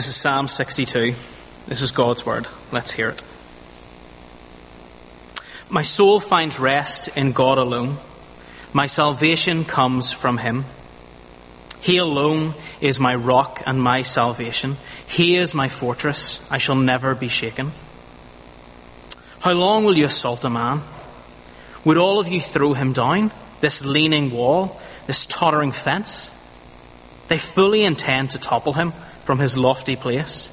This is Psalm 62. This is God's word. Let's hear it. My soul finds rest in God alone. My salvation comes from Him. He alone is my rock and my salvation. He is my fortress. I shall never be shaken. How long will you assault a man? Would all of you throw him down? This leaning wall, this tottering fence? They fully intend to topple him from his lofty place.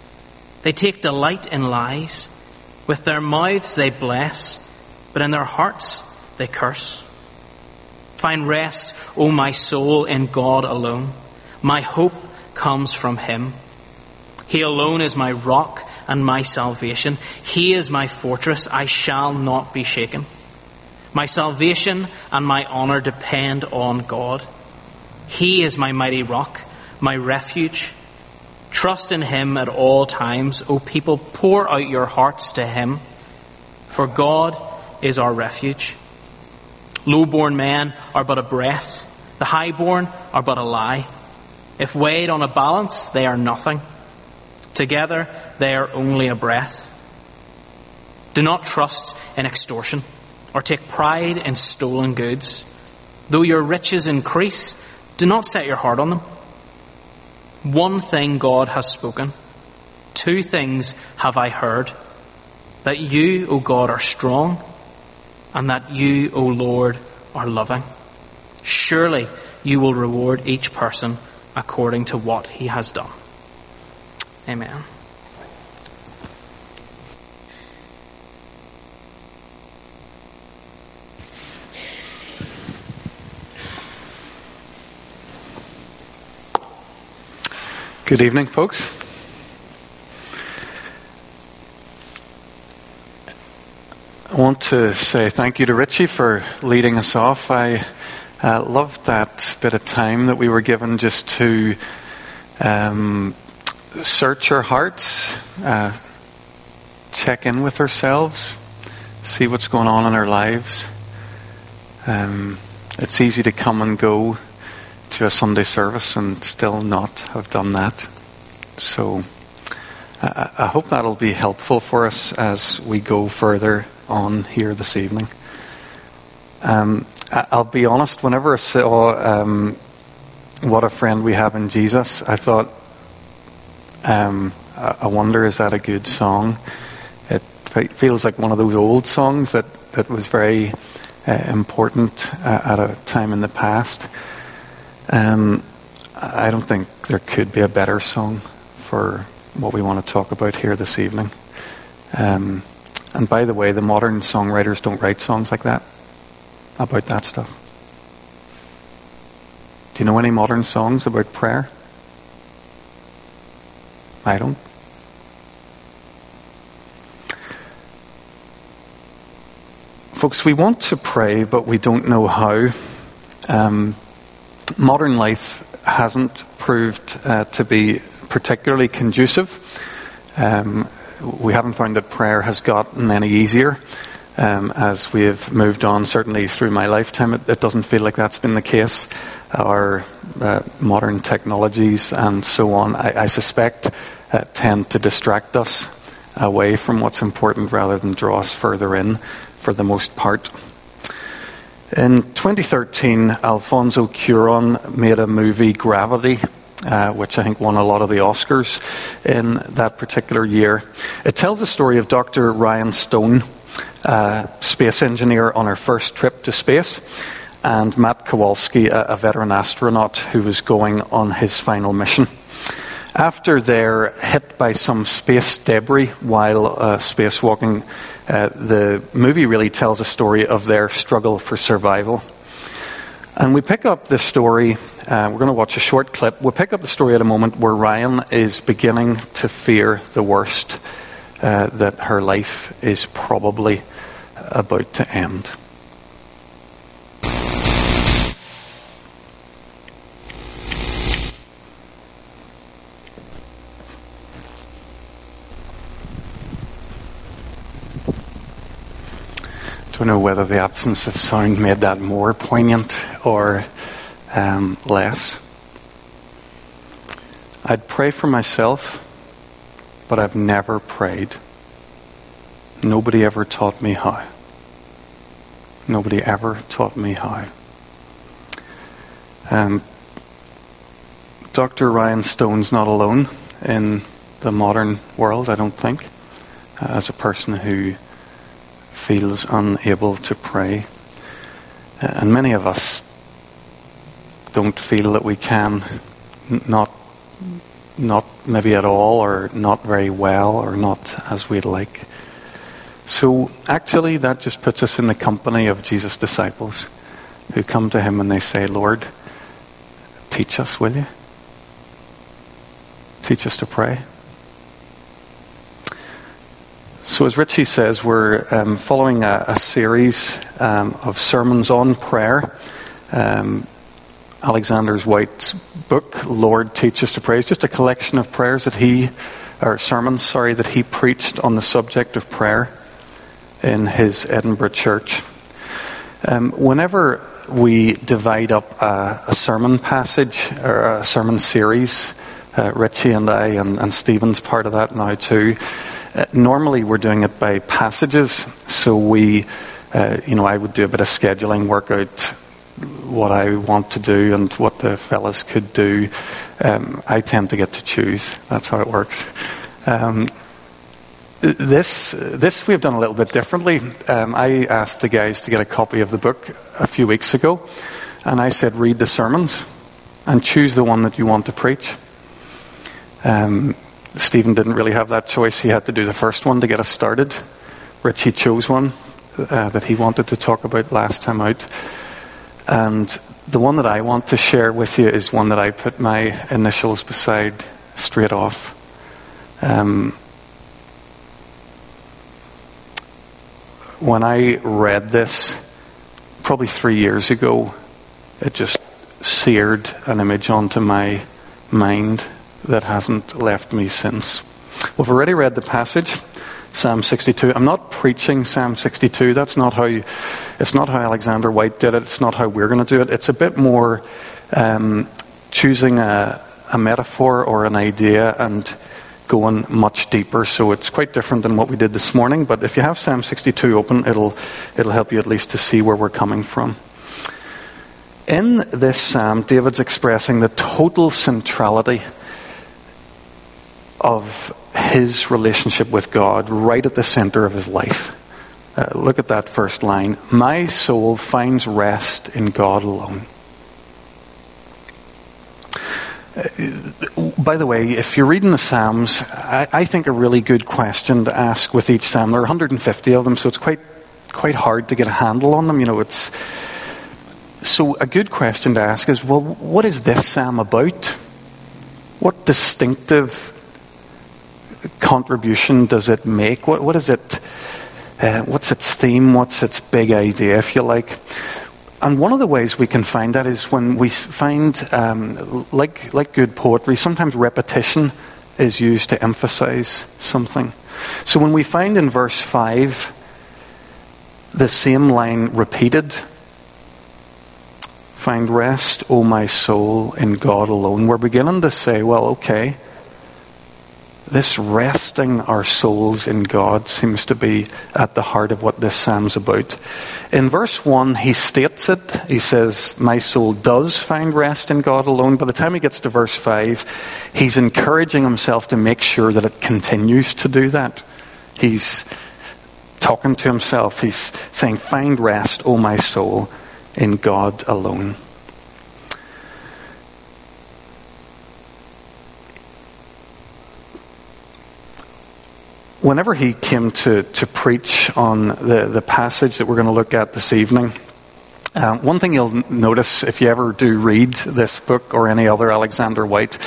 They take delight in lies. With their mouths they bless but in their hearts they curse. Find rest, O my soul, in God alone. My hope comes from Him. He alone is my rock and my salvation. He is my fortress. I shall not be shaken. My salvation and my honor depend on God. He is my mighty rock, my refuge. Trust in Him at all times. O people, pour out your hearts to Him. For God is our refuge. Low-born men are but a breath. The high-born are but a lie. If weighed on a balance, they are nothing. Together, they are only a breath. Do not trust in extortion or take pride in stolen goods. Though your riches increase, do not set your heart on them. One thing God has spoken, two things have I heard that you, O God, are strong and that you, O Lord, are loving. Surely you will reward each person according to what he has done. Amen. Good evening, folks. I want to say thank you to Richie for leading us off. I uh, loved that bit of time that we were given just to um, search our hearts, uh, check in with ourselves, see what's going on in our lives. Um, it's easy to come and go to a Sunday service and still not have done that. So I, I hope that'll be helpful for us as we go further on here this evening. Um, I'll be honest, whenever I saw um, What a Friend We Have in Jesus, I thought, um, I wonder, is that a good song? It feels like one of those old songs that, that was very uh, important uh, at a time in the past. Um, I don't think there could be a better song for what we want to talk about here this evening. Um, and by the way, the modern songwriters don't write songs like that, about that stuff. Do you know any modern songs about prayer? I don't. Folks, we want to pray, but we don't know how. Um, modern life hasn't proved uh, to be particularly conducive. Um, we haven't found that prayer has gotten any easier um, as we have moved on. Certainly through my lifetime, it, it doesn't feel like that's been the case. Our uh, modern technologies and so on, I, I suspect, uh, tend to distract us away from what's important rather than draw us further in for the most part. In 2013, Alfonso Cuaron made a movie, Gravity, uh, which I think won a lot of the Oscars in that particular year. It tells the story of Dr. Ryan Stone, uh, space engineer on her first trip to space, and Matt Kowalski, a, a veteran astronaut who was going on his final mission. After they're hit by some space debris while uh, spacewalking, uh, the movie really tells a story of their struggle for survival. And we pick up the story uh, we're going to watch a short clip. We'll pick up the story at a moment where Ryan is beginning to fear the worst, uh, that her life is probably about to end. Don't know whether the absence of sound made that more poignant or um, less. I'd pray for myself but I've never prayed. Nobody ever taught me how. Nobody ever taught me how. Um, Dr. Ryan Stone's not alone in the modern world, I don't think, uh, as a person who feels unable to pray. Uh, and many of us don't feel that we can, not, not maybe at all, or not very well, or not as we'd like. So actually, that just puts us in the company of Jesus' disciples who come to him and they say, Lord, teach us, will you? Teach us to pray. So, as Richie says, we're um, following a, a series um, of sermons on prayer. Um, Alexander's Whyte's book, Lord Teach Us to Pray, is just a collection of prayers that he, or sermons, sorry, that he preached on the subject of prayer in his Edinburgh church. Um, whenever we divide up a, a, sermon passage or a sermon series, uh, Richie and I and, and Stephen's part of that now too. Uh, normally we're doing it by passages, so we, uh, you know, I would do a bit of scheduling, work out what I want to do and what the fellas could do. Um, I tend to get to choose. That's how it works. Um, this, this we have done a little bit differently. Um, I asked the guys to get a copy of the book a few weeks ago, and I said, read the sermons and choose the one that you want to preach. Um, Stephen didn't really have that choice. He had to do the first one to get us started. Richie chose one uh, that he wanted to talk about last time out. And the one that I want to share with you is one that I put my initials beside straight off. Um, when I read this, probably three years ago, it just seared an image onto my mind that hasn't left me since. We've already read the passage, Psalm 62. I'm not preaching Psalm 62. That's not how, you, it's not how Alexander Whyte did it. It's not how we're going to do it. It's a bit more um, choosing a, a metaphor or an idea and going much deeper. So it's quite different than what we did this morning. But if you have Psalm 62 open, it'll, it'll help you at least to see where we're coming from. In this psalm, David's expressing the total centrality of his relationship with God right at the center of his life. Uh, look at that first line. My soul finds rest in God alone. by the way, if you're reading the Psalms, I, I, think a really good question to ask with each Psalm. There are 150 of them, so it's quite quite hard to get a handle on them. You know, it's so a good question to ask is, well, what is this Psalm about? What distinctive contribution does it make? What what is it? Uh, what's its theme? What's its big idea, if you like? And one of the ways we can find that is when we find, um, like, like good poetry, sometimes repetition is used to emphasize something. So when we find in verse 5 the same line repeated, find rest, O my soul, in God alone, we're beginning to say, well, okay, this resting our souls in God seems to be at the heart of what this psalm's about. In verse 1, he states it. He says, My soul does find rest in God alone. By the time he gets to verse 5, he's encouraging himself to make sure that it continues to do that. He's talking to himself. He's saying, Find rest, O my soul, in God alone. Whenever he came to, to preach on the, the passage that we're going to look at this evening, um, one thing you'll notice if you ever do read this book or any other Alexander Whyte,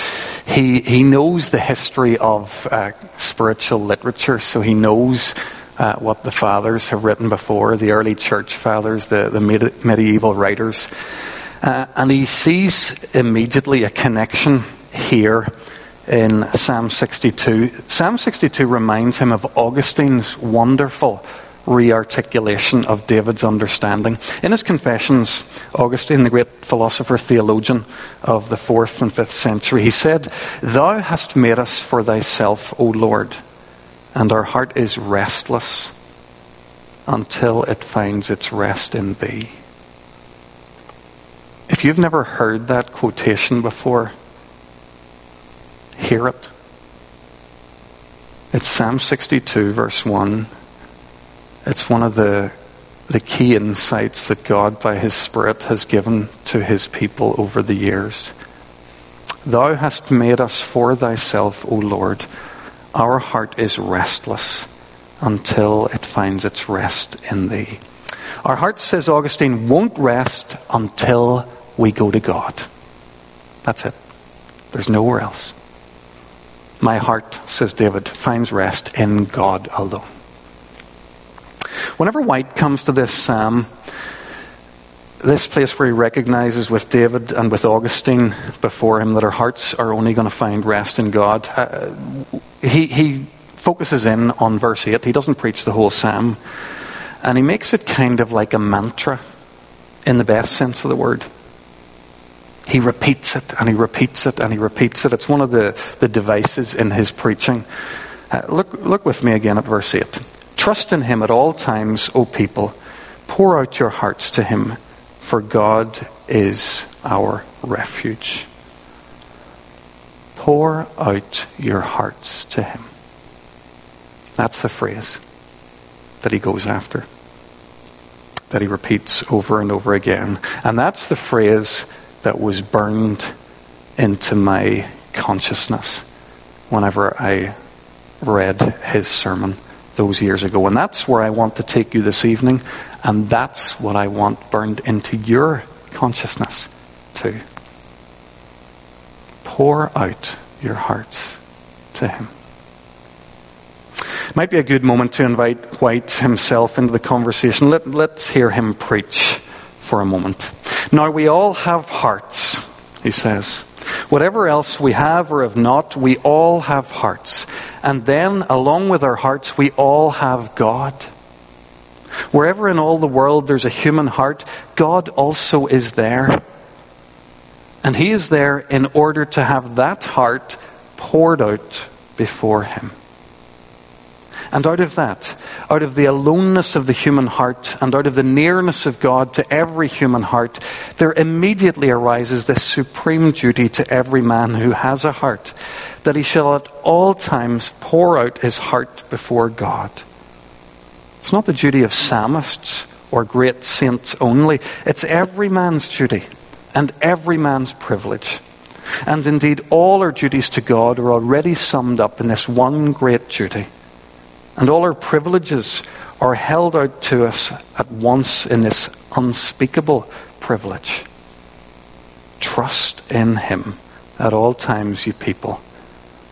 he, he knows the history of uh, spiritual literature, so he knows uh, what the fathers have written before, the early church fathers, the, the medieval writers. Uh, and he sees immediately a connection here in Psalm 62. Psalm 62 reminds him of Augustine's wonderful rearticulation of David's understanding. In his Confessions, Augustine, the great philosopher theologian of the 4th and 5th century, he said, Thou hast made us for thyself, O Lord, and our heart is restless until it finds its rest in thee. If you've never heard that quotation before, hear it. It's Psalm 62, verse 1. It's one of the, the key insights that God, by His Spirit, has given to His people over the years. Thou hast made us for thyself, O Lord. Our heart is restless until it finds its rest in thee. Our heart, says Augustine, won't rest until we go to God. That's it. There's nowhere else. My heart, says David, finds rest in God alone. Whenever Whyte comes to this psalm, this place where he recognizes with David and with Augustine before him that our hearts are only going to find rest in God, uh, he, he focuses in on verse 8. He doesn't preach the whole psalm. And he makes it kind of like a mantra in the best sense of the word. He repeats it and he repeats it and he repeats it. It's one of the, the devices in his preaching. Uh, look, look with me again at verse 8. Trust in him at all times, O people. Pour out your hearts to him, for God is our refuge. Pour out your hearts to him. That's the phrase that he goes after, that he repeats over and over again. And that's the phrase that was burned into my consciousness whenever I read his sermon those years ago. And that's where I want to take you this evening, and that's what I want burned into your consciousness too. Pour out your hearts to him. It Might be a good moment to invite Whyte himself into the conversation. Let, let's hear him preach for a moment. Now, we all have hearts, he says. Whatever else we have or have not, we all have hearts. And then, along with our hearts, we all have God. Wherever in all the world there's a human heart, God also is there. And He is there in order to have that heart poured out before Him. And out of that, out of the aloneness of the human heart and out of the nearness of God to every human heart, there immediately arises this supreme duty to every man who has a heart that he shall at all times pour out his heart before God. It's not the duty of psalmists or great saints only, it's every man's duty and every man's privilege. And indeed, all our duties to God are already summed up in this one great duty and all our privileges are held out to us at once in this unspeakable privilege. Trust in Him at all times, you people.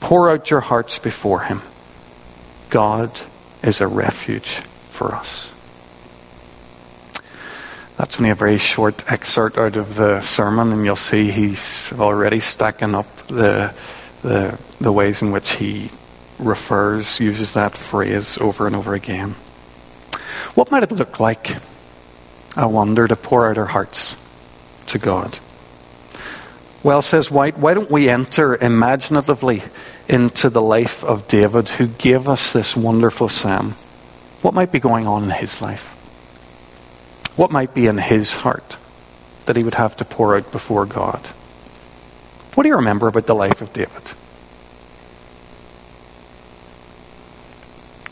Pour out your hearts before Him. God is a refuge for us. That's only a very short excerpt out of the sermon, and you'll see he's already stacking up the, the, the ways in which he refers, uses that phrase over and over again. What might it look like, I wonder, to pour out our hearts to God? Well, says Whyte, why don't we enter imaginatively into the life of David, who gave us this wonderful psalm? What might be going on in his life? What might be in his heart that he would have to pour out before God? What do you remember about the life of David?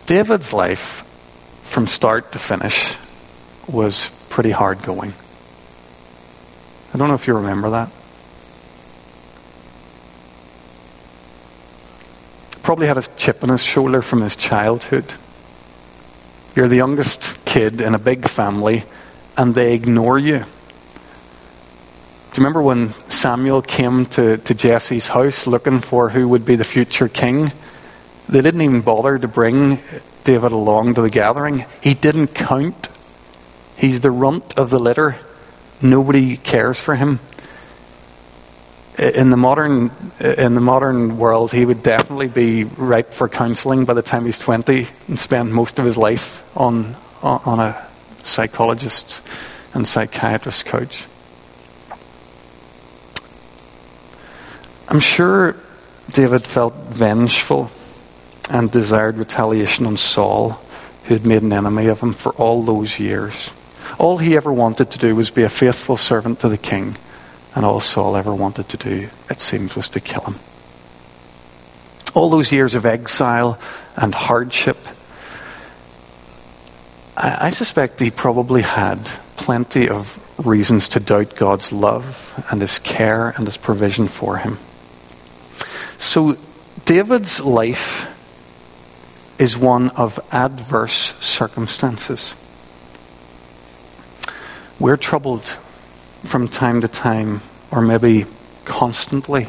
David's life, from start to finish, was pretty hard going. I don't know if you remember that. Probably had a chip on his shoulder from his childhood. You're the youngest kid in a big family, and they ignore you. Do you remember when Samuel came to, to Jesse's house looking for who would be the future king? They didn't even bother to bring David along to the gathering. He didn't count. He's the runt of the litter. Nobody cares for him. In the modern in the modern world, he would definitely be ripe for counselling by the time he's twenty and spend most of his life on on a psychologist and psychiatrist couch. I'm sure David felt vengeful and desired retaliation on Saul, who had made an enemy of him for all those years. All he ever wanted to do was be a faithful servant to the king, and all Saul ever wanted to do, it seems, was to kill him. All those years of exile and hardship, I, I suspect he probably had plenty of reasons to doubt God's love and his care and his provision for him. So, David's life is one of adverse circumstances. We're troubled from time to time, or maybe constantly,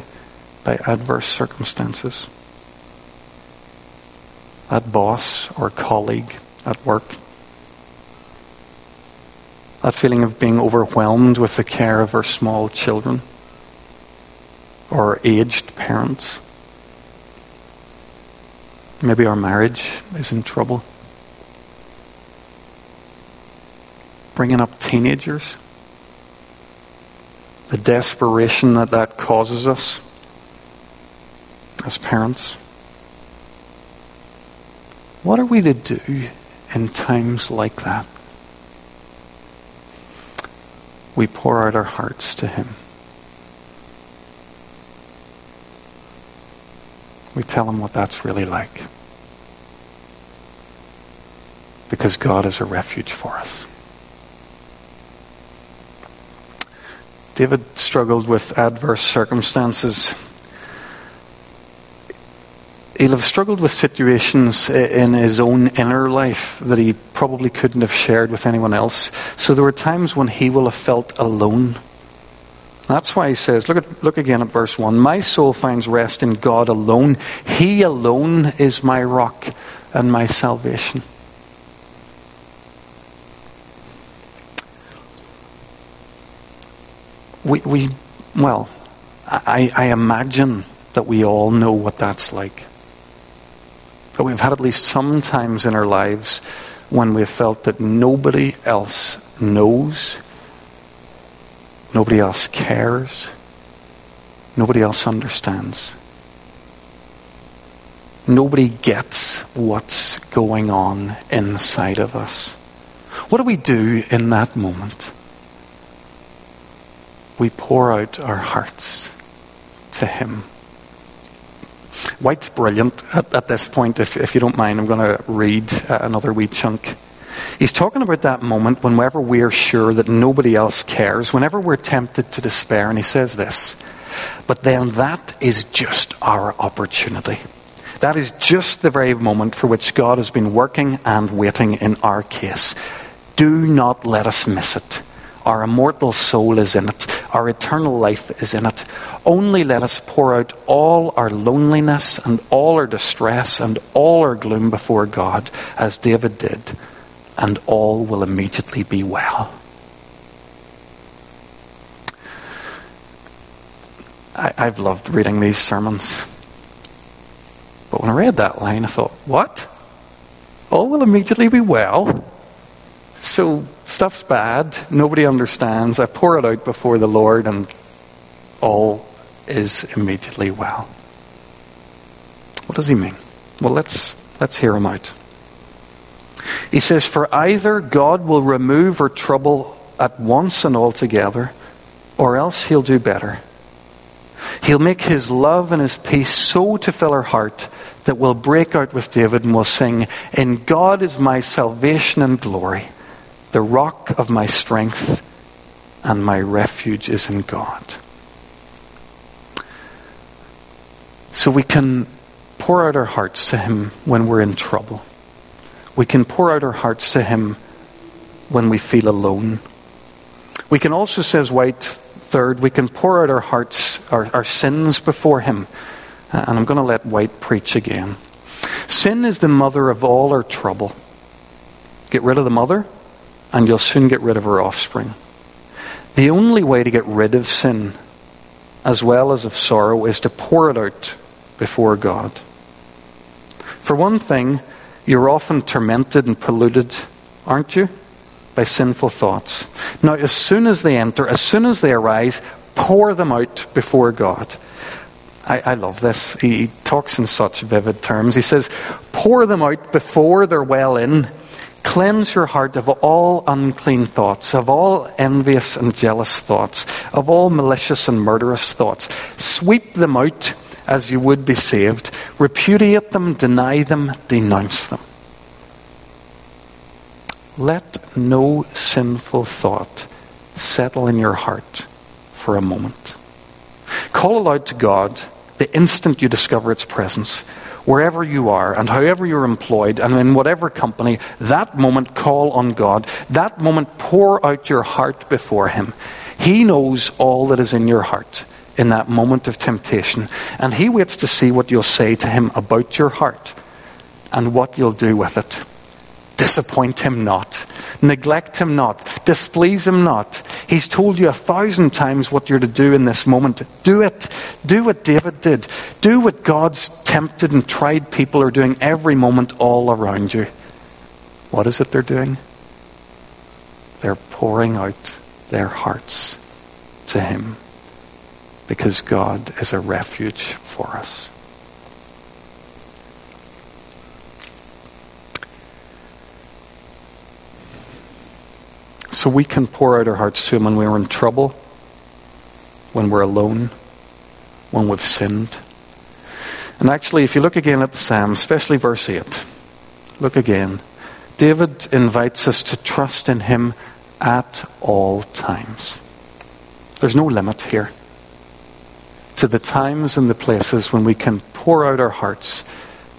by adverse circumstances. That boss or colleague at work. That feeling of being overwhelmed with the care of our small children or aged parents. Maybe our marriage is in trouble. Bringing up teenagers. The desperation that that causes us as parents. What are we to do in times like that? We pour out our hearts to Him. We tell them what that's really like. Because God is a refuge for us. David struggled with adverse circumstances. He'll have struggled with situations in his own inner life that he probably couldn't have shared with anyone else. So there were times when he will have felt alone that's why he says, look, at, look again at verse 1 My soul finds rest in God alone. He alone is my rock and my salvation. We, we well, I, I imagine that we all know what that's like. That we've had at least some times in our lives when we've felt that nobody else knows Nobody else cares. Nobody else understands. Nobody gets what's going on inside of us. What do we do in that moment? We pour out our hearts to Him. Whyte's brilliant at, at this point. If, if you don't mind, I'm going to read uh, another wee chunk. He's talking about that moment whenever we're sure that nobody else cares, whenever we're tempted to despair, and he says this. But then that is just our opportunity. That is just the very moment for which God has been working and waiting in our case. Do not let us miss it. Our immortal soul is in it. Our eternal life is in it. Only let us pour out all our loneliness and all our distress and all our gloom before God, as David did and all will immediately be well. I, have loved reading these sermons. But when I read that line, I thought, what? All will immediately be well? So stuff's bad, nobody understands. I pour it out before the Lord, and all is immediately well. What does he mean? Well, let's, let's hear him out. He says, For either God will remove our trouble at once and altogether, or else he'll do better. He'll make his love and his peace so to fill our heart that we'll break out with David and we'll sing, In God is my salvation and glory, the rock of my strength, and my refuge is in God. So we can pour out our hearts to him when we're in trouble. We can pour out our hearts to Him when we feel alone. We can also, says Whyte, third, we can pour out our hearts, our, our sins before Him. Uh, and I'm going to let Whyte preach again. Sin is the mother of all our trouble. Get rid of the mother, and you'll soon get rid of her offspring. The only way to get rid of sin, as well as of sorrow, is to pour it out before God. For one thing, you're often tormented and polluted aren't you? By sinful thoughts. Now, as soon as they enter, as soon as they arise, pour them out before God. I, I, love this. He talks in such vivid terms. He says, Pour them out before they're well in. Cleanse your heart of all unclean thoughts, of all envious and jealous thoughts, of all malicious and murderous thoughts. Sweep them out as you would be saved. Repudiate them, deny them, denounce them. Let no sinful thought settle in your heart for a moment. Call aloud to God the instant you discover its presence. Wherever you are and however you're employed and in whatever company, that moment call on God. That moment pour out your heart before Him. He knows all that is in your heart in that moment of temptation. And He waits to see what you'll say to Him about your heart and what you'll do with it. Disappoint Him not. Neglect Him not. Displease Him not. He's told you a thousand times what you're to do in this moment. Do it. Do what David did. Do what God's tempted and tried people are doing every moment all around you. What is it they're doing? They're pouring out their hearts to Him because God is a refuge for us. So we can pour out our hearts to Him when we're in trouble, when we're alone, when we've sinned. And actually, if you look again at the Psalm, especially verse 8, look again. David invites us to trust in Him at all times. There's no limit here to the times and the places when we can pour out our hearts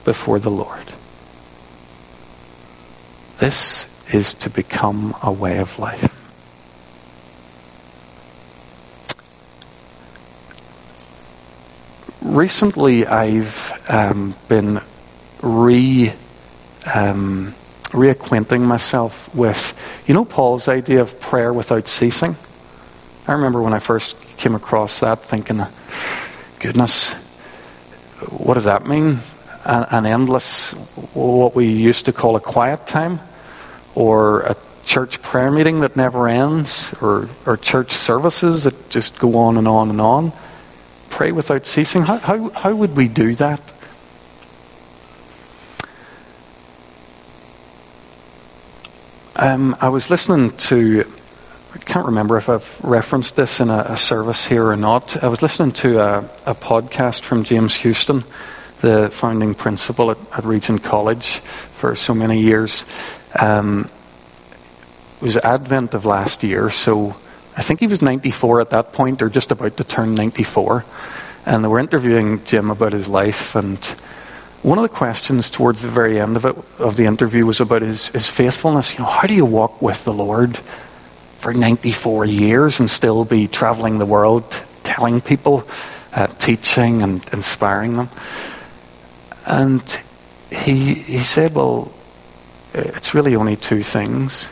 before the Lord. This is to become a way of life. Recently, I've um, been re um, reacquainting myself with, you know, Paul's idea of prayer without ceasing. I remember when I first came across that, thinking, goodness, what does that mean? An, an endless, what we used to call a quiet time, or a church prayer meeting that never ends, or, or church services that just go on and on and on. Pray without ceasing. How, how, how would we do that? Um, I was listening to can't remember if I've referenced this in a, a service here or not. I was listening to a, a podcast from James Houston, the founding principal at, at Regent College for so many years. Um, it was Advent of last year, so I think he was 94 at that point, or just about to turn 94. And they were interviewing Jim about his life, and one of the questions towards the very end of it, of the interview, was about his, his faithfulness. You know, how do you walk with the Lord? For 94 years and still be traveling the world telling people, uh, teaching and inspiring them. And he, he said, Well, it's really only two things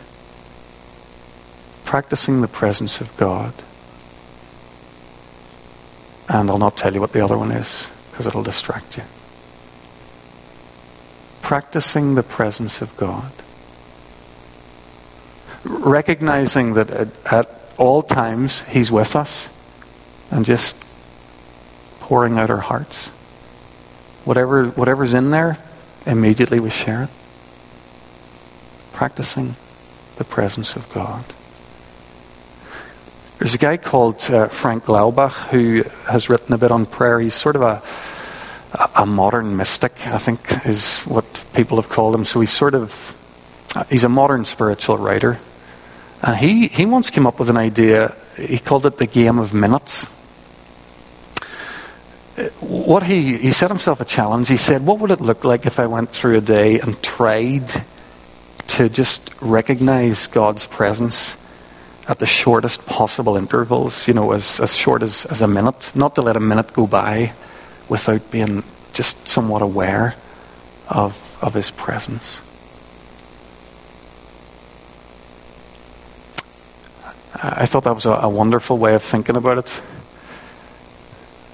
practicing the presence of God. And I'll not tell you what the other one is because it'll distract you. Practicing the presence of God recognizing that at, at all times He's with us and just pouring out our hearts. Whatever, whatever's in there, immediately we share it. Practicing the presence of God. There's a guy called uh, Frank Laubach who has written a bit on prayer. He's sort of a, a modern mystic, I think, is what people have called him. So he's sort of, he's a modern spiritual writer. And he, he once came up with an idea, he called it the game of minutes. Uh, what he, he set himself a challenge. He said, What would it look like if I went through a day and tried to just recognize God's presence at the shortest possible intervals, you know, as, as short as, as a minute, not to let a minute go by without being just somewhat aware of, of his presence. I thought that was a, a wonderful way of thinking about it.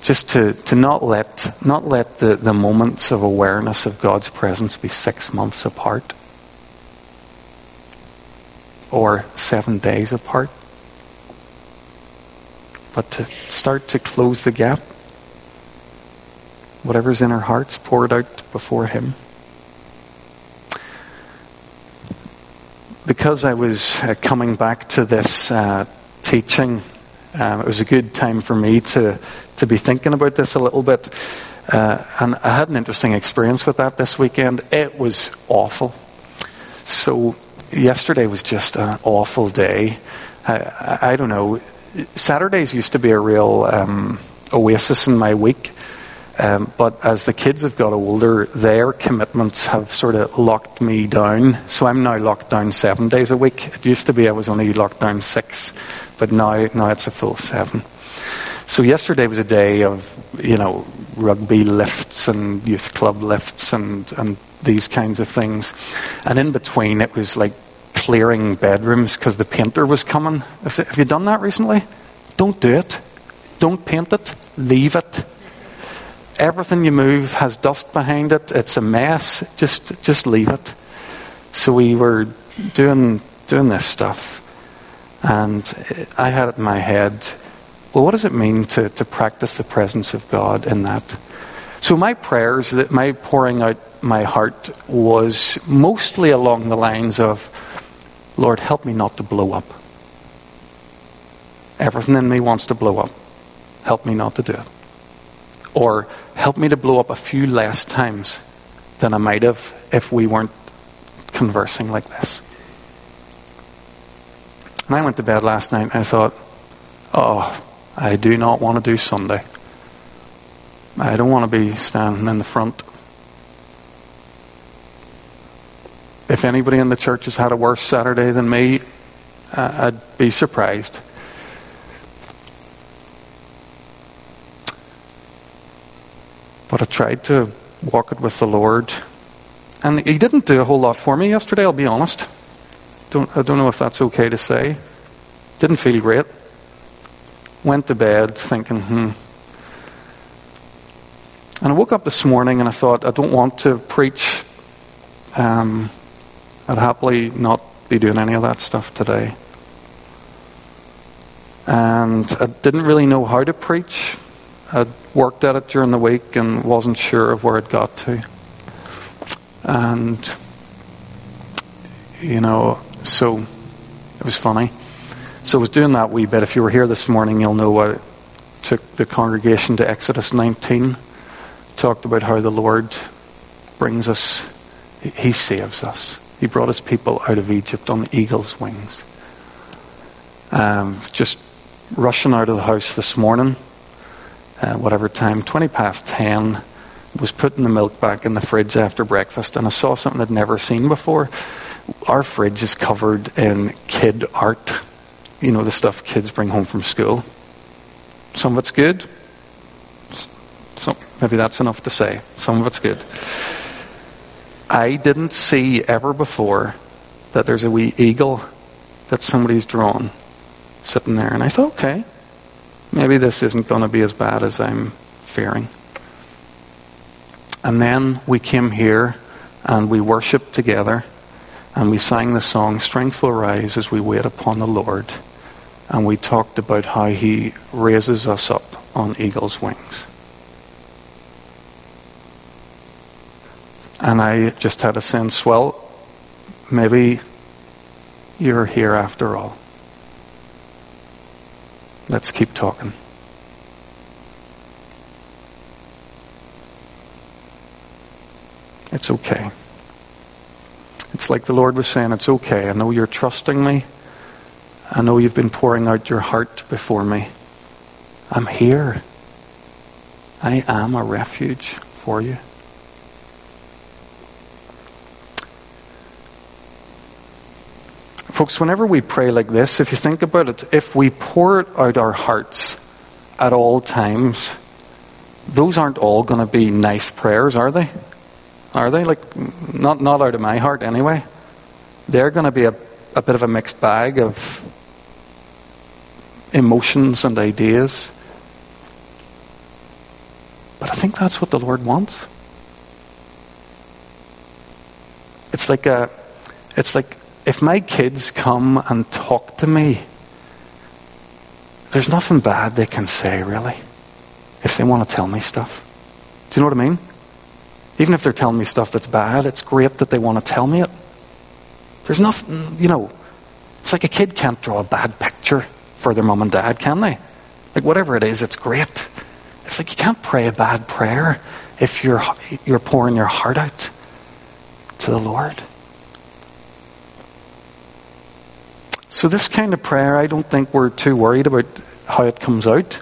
Just to, to not let, not let the, the moments of awareness of God's presence be six months apart. or seven days apart. But to start to close the gap, whatever's in our hearts, pour it out before Him. Because I was uh, coming back to this uh, teaching, um, it was a good time for me to, to be thinking about this a little bit. Uh, and I had an interesting experience with that this weekend. It was awful. So, yesterday was just an awful day. I, I, don't know. Saturdays used to be a real um, oasis in my week. Um, but as the kids have got older, their commitments have sort of locked me down. So I'm now locked down seven days a week. It used to be I was only locked down six, but now now it's a full seven. So yesterday was a day of you know rugby lifts and youth club lifts and and these kinds of things, and in between it was like clearing bedrooms because the painter was coming. Have, have you done that recently? Don't do it. Don't paint it. Leave it everything you move has dust behind it. It's a mess. Just just leave it. So we were doing doing this stuff, and I had it in my head. Well, what does it mean to, to practice the presence of God in that? So my prayers, that my pouring out my heart was mostly along the lines of, Lord, help me not to blow up. Everything in me wants to blow up. Help me not to do it. Or help me to blow up a few less times than I might have if we weren't conversing like this. And I went to bed last night and I thought, oh, I do not want to do Sunday. I don't want to be standing in the front. If anybody in the church has had a worse Saturday than me, I'd be surprised. But I tried to walk it with the Lord. And He didn't do a whole lot for me yesterday, I'll be honest. Don't, I don't know if that's okay to say. Didn't feel great. Went to bed thinking, hmm. And I woke up this morning and I thought, I don't want to preach. Um, I'd happily not be doing any of that stuff today. And I didn't really know how to preach. I'd worked at it during the week and wasn't sure of where it got to. And, you know, so it was funny. So I was doing that wee bit. If you were here this morning, you'll know I took the congregation to Exodus 19, talked about how the Lord brings us, He saves us. He brought His people out of Egypt on the eagle's wings. Um, just rushing out of the house this morning uh, whatever time, 20 past 10, was putting the milk back in the fridge after breakfast, and I saw something I'd never seen before. Our fridge is covered in kid art. You know, the stuff kids bring home from school. Some of it's good. So maybe that's enough to say. Some of it's good. I didn't see ever before that there's a wee eagle that somebody's drawn sitting there. And I thought, okay, maybe this isn't going to be as bad as I'm fearing. And then we came here and we worshiped together and we sang the song, Strength Will Rise as we wait upon the Lord. And we talked about how he raises us up on eagle's wings. And I just had a sense, well, maybe you're here after all. Let's keep talking. It's okay. It's like the Lord was saying, it's okay. I know you're trusting me. I know you've been pouring out your heart before me. I'm here. I am a refuge for you. Folks, whenever we pray like this, if you think about it, if we pour out our hearts at all times, those aren't all going to be nice prayers, are they? Are they? Like, not, not out of my heart anyway. They're going to be a, a bit of a mixed bag of emotions and ideas. But I think that's what the Lord wants. It's like a, it's like if my kids come and talk to me, there's nothing bad they can say, really, if they want to tell me stuff. Do you know what I mean? Even if they're telling me stuff that's bad, it's great that they want to tell me it. There's nothing, you know, it's like a kid can't draw a bad picture for their mum and dad, can they? Like whatever it is, it's great. It's like you can't pray a bad prayer if you're, you're pouring your heart out to the Lord. So, this kind of prayer, I don't think we're too worried about how it comes out.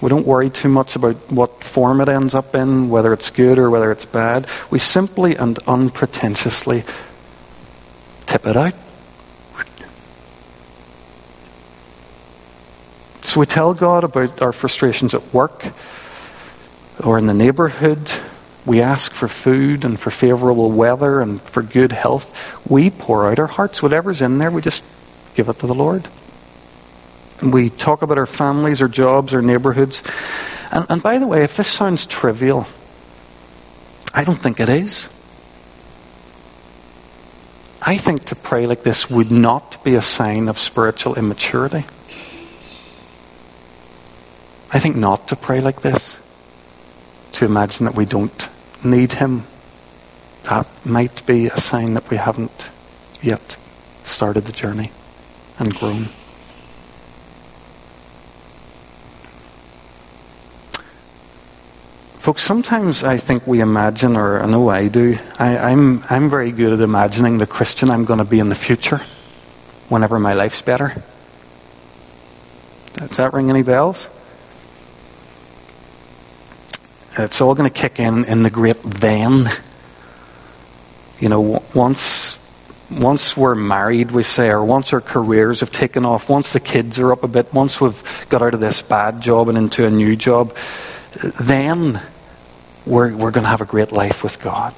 We don't worry too much about what form it ends up in, whether it's good or whether it's bad. We simply and unpretentiously tip it out. So we tell God about our frustrations at work or in the neighborhood. We ask for food and for favorable weather and for good health. We pour out our hearts. Whatever's in there, we just give it to the Lord. We talk about our families, our jobs, our neighborhoods. And, and by the way, if this sounds trivial, I don't think it is. I think to pray like this would not be a sign of spiritual immaturity. I think not to pray like this, to imagine that we don't need Him, that might be a sign that we haven't yet started the journey and grown. Folks, sometimes I think we imagine, or I know I do, I, I'm, I'm very good at imagining the Christian I'm going to be in the future whenever my life's better. Does that ring any bells? It's all going to kick in in the great then. You know, once once we're married, we say, or once our careers have taken off, once the kids are up a bit, once we've got out of this bad job and into a new job, then we're, we're going to have a great life with God.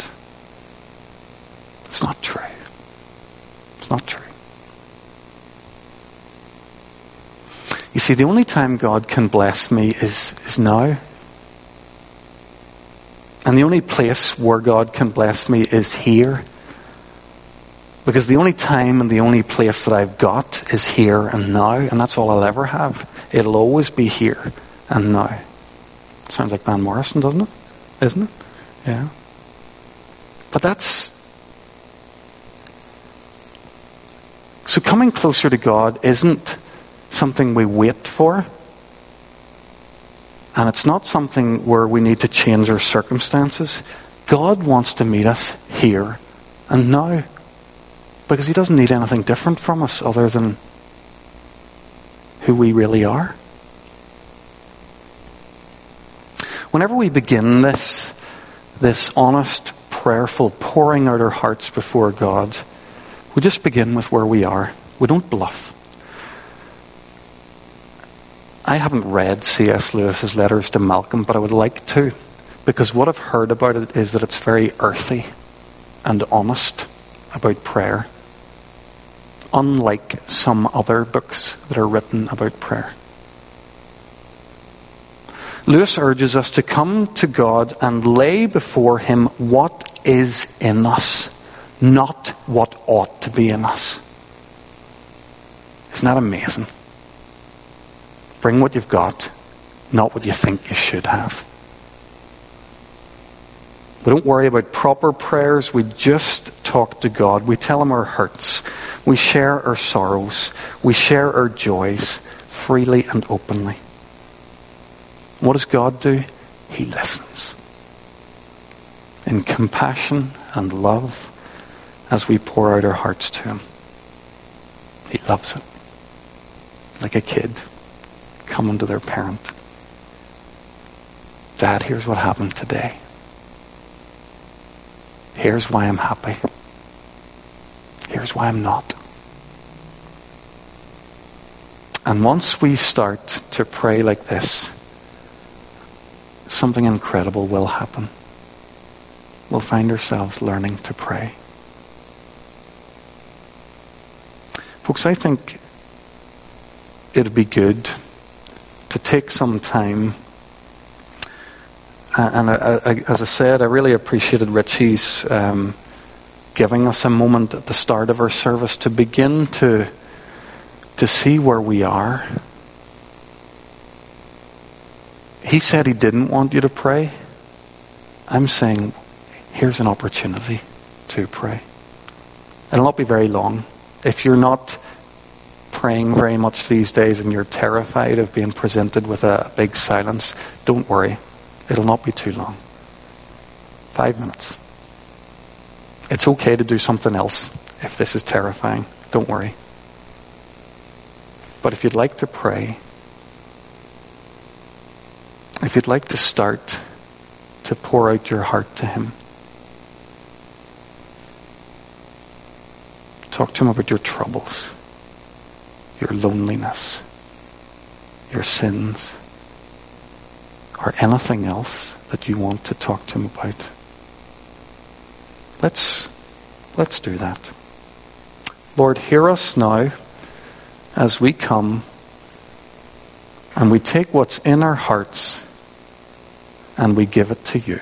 It's not true. It's not true. You see, the only time God can bless me is, is now. And the only place where God can bless me is here. Because the only time and the only place that I've got is here and now, and that's all I'll ever have. It'll always be here and now. Sounds like Van Morrison, doesn't it? Isn't it? Yeah. But that's. So coming closer to God isn't something we wait for. And it's not something where we need to change our circumstances. God wants to meet us here and now. Because He doesn't need anything different from us other than who we really are. Whenever we begin this, this honest, prayerful pouring out our hearts before God, we just begin with where we are. We don't bluff. I haven't read C.S. Lewis's letters to Malcolm, but I would like to, because what I've heard about it is that it's very earthy and honest about prayer, unlike some other books that are written about prayer. Lewis urges us to come to God and lay before Him what is in us, not what ought to be in us. Isn't that amazing? Bring what you've got, not what you think you should have. We don't worry about proper prayers. We just talk to God. We tell Him our hurts. We share our sorrows. We share our joys freely and openly. What does God do? He listens. In compassion and love as we pour out our hearts to Him. He loves it. Like a kid coming to their parent. Dad, here's what happened today. Here's why I'm happy. Here's why I'm not. And once we start to pray like this, something incredible will happen. We'll find ourselves learning to pray. Folks, I think it'd be good to take some time. Uh, and I, I, as I said, I really appreciated Richie's um, giving us a moment at the start of our service to begin to, to see where we are. He said he didn't want you to pray. I'm saying, here's an opportunity to pray. It'll not be very long. If you're not praying very much these days and you're terrified of being presented with a big silence, don't worry. It'll not be too long. Five minutes. It's okay to do something else if this is terrifying. Don't worry. But if you'd like to pray, if you'd like to start to pour out your heart to Him, talk to Him about your troubles, your loneliness, your sins, or anything else that you want to talk to Him about. Let's, let's do that. Lord, hear us now as we come and we take what's in our hearts and we give it to you.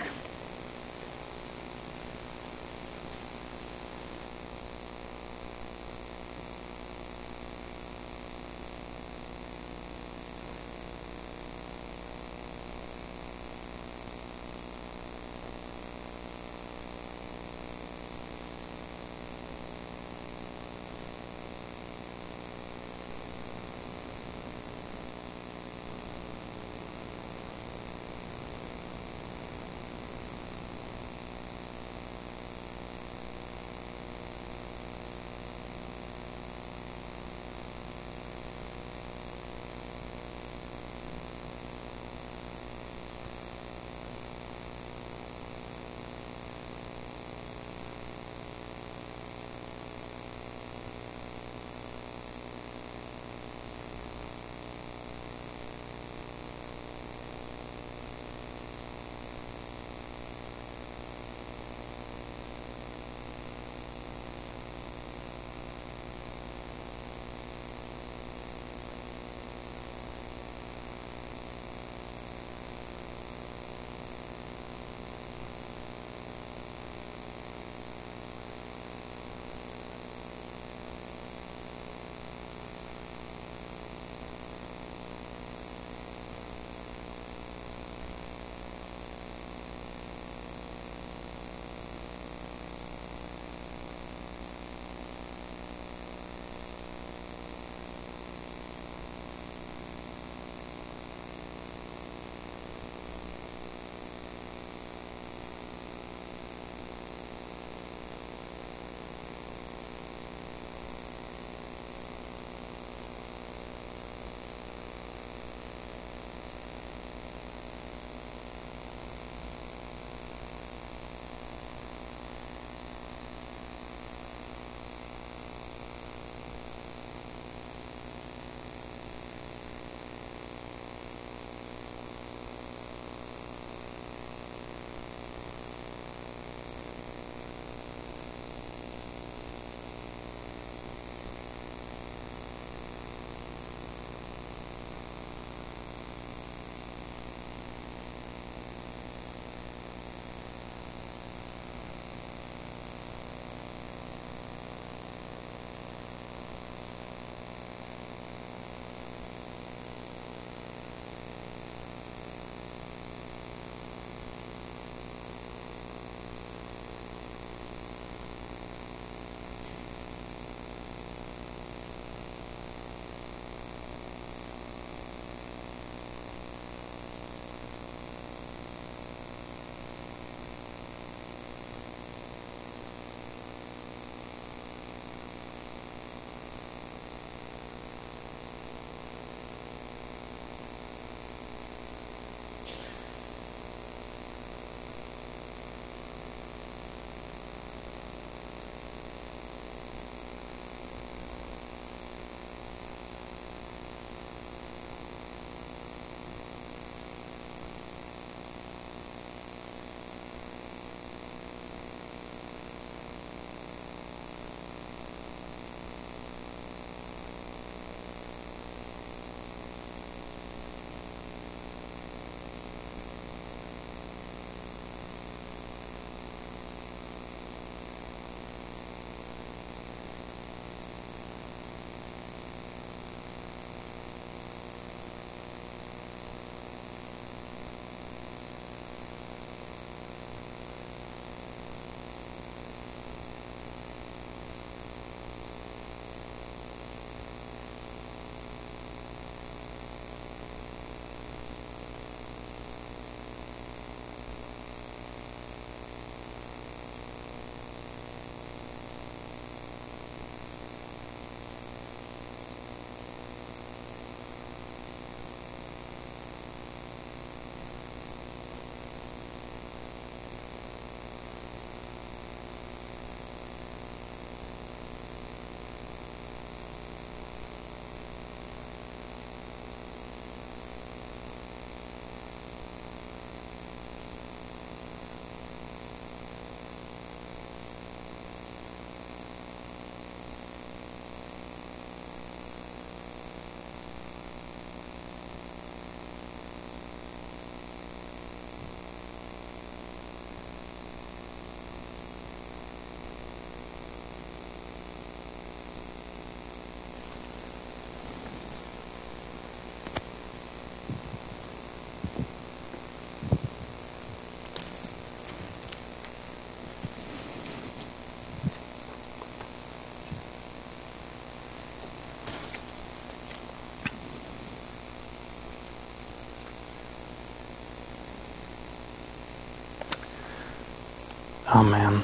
Amen.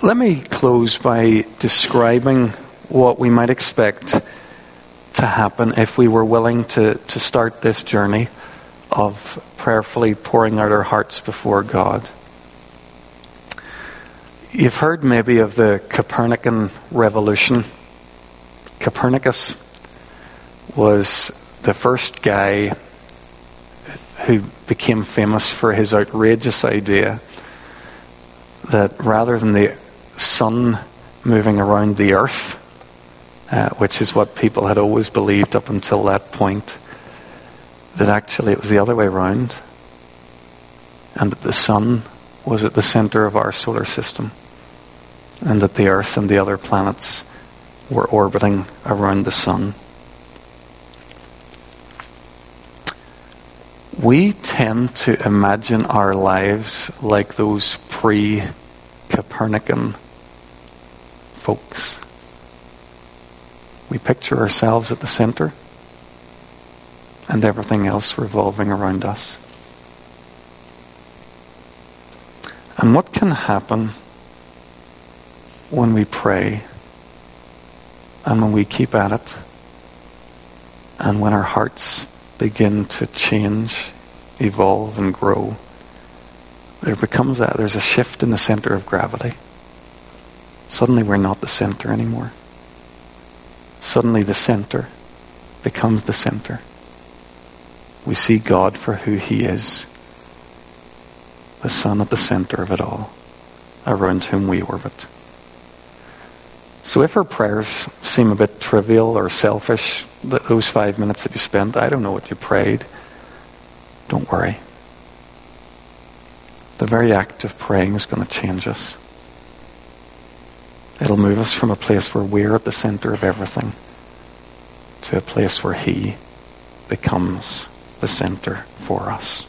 Let me close by describing what we might expect to happen if we were willing to, to start this journey of prayerfully pouring out our hearts before God. You've heard maybe of the Copernican revolution. Copernicus was the first guy who became famous for his outrageous idea that rather than the sun moving around the earth, uh, which is what people had always believed up until that point, that actually it was the other way around, and that the sun was at the center of our solar system, and that the earth and the other planets were orbiting around the sun. We tend to imagine our lives like those pre Copernican folks. We picture ourselves at the center and everything else revolving around us. And what can happen when we pray and when we keep at it and when our hearts begin to change, evolve, and grow? There becomes that. there's a shift in the center of gravity. Suddenly we're not the center anymore. Suddenly the center becomes the center. We see God for who He is, the Son at the center of it all, around whom we orbit. So if our prayers seem a bit trivial or selfish, those five minutes that you spent, I don't know what you prayed. Don't worry. The very act of praying is going to change us. It'll move us from a place where we're at the center of everything to a place where He becomes the center for us.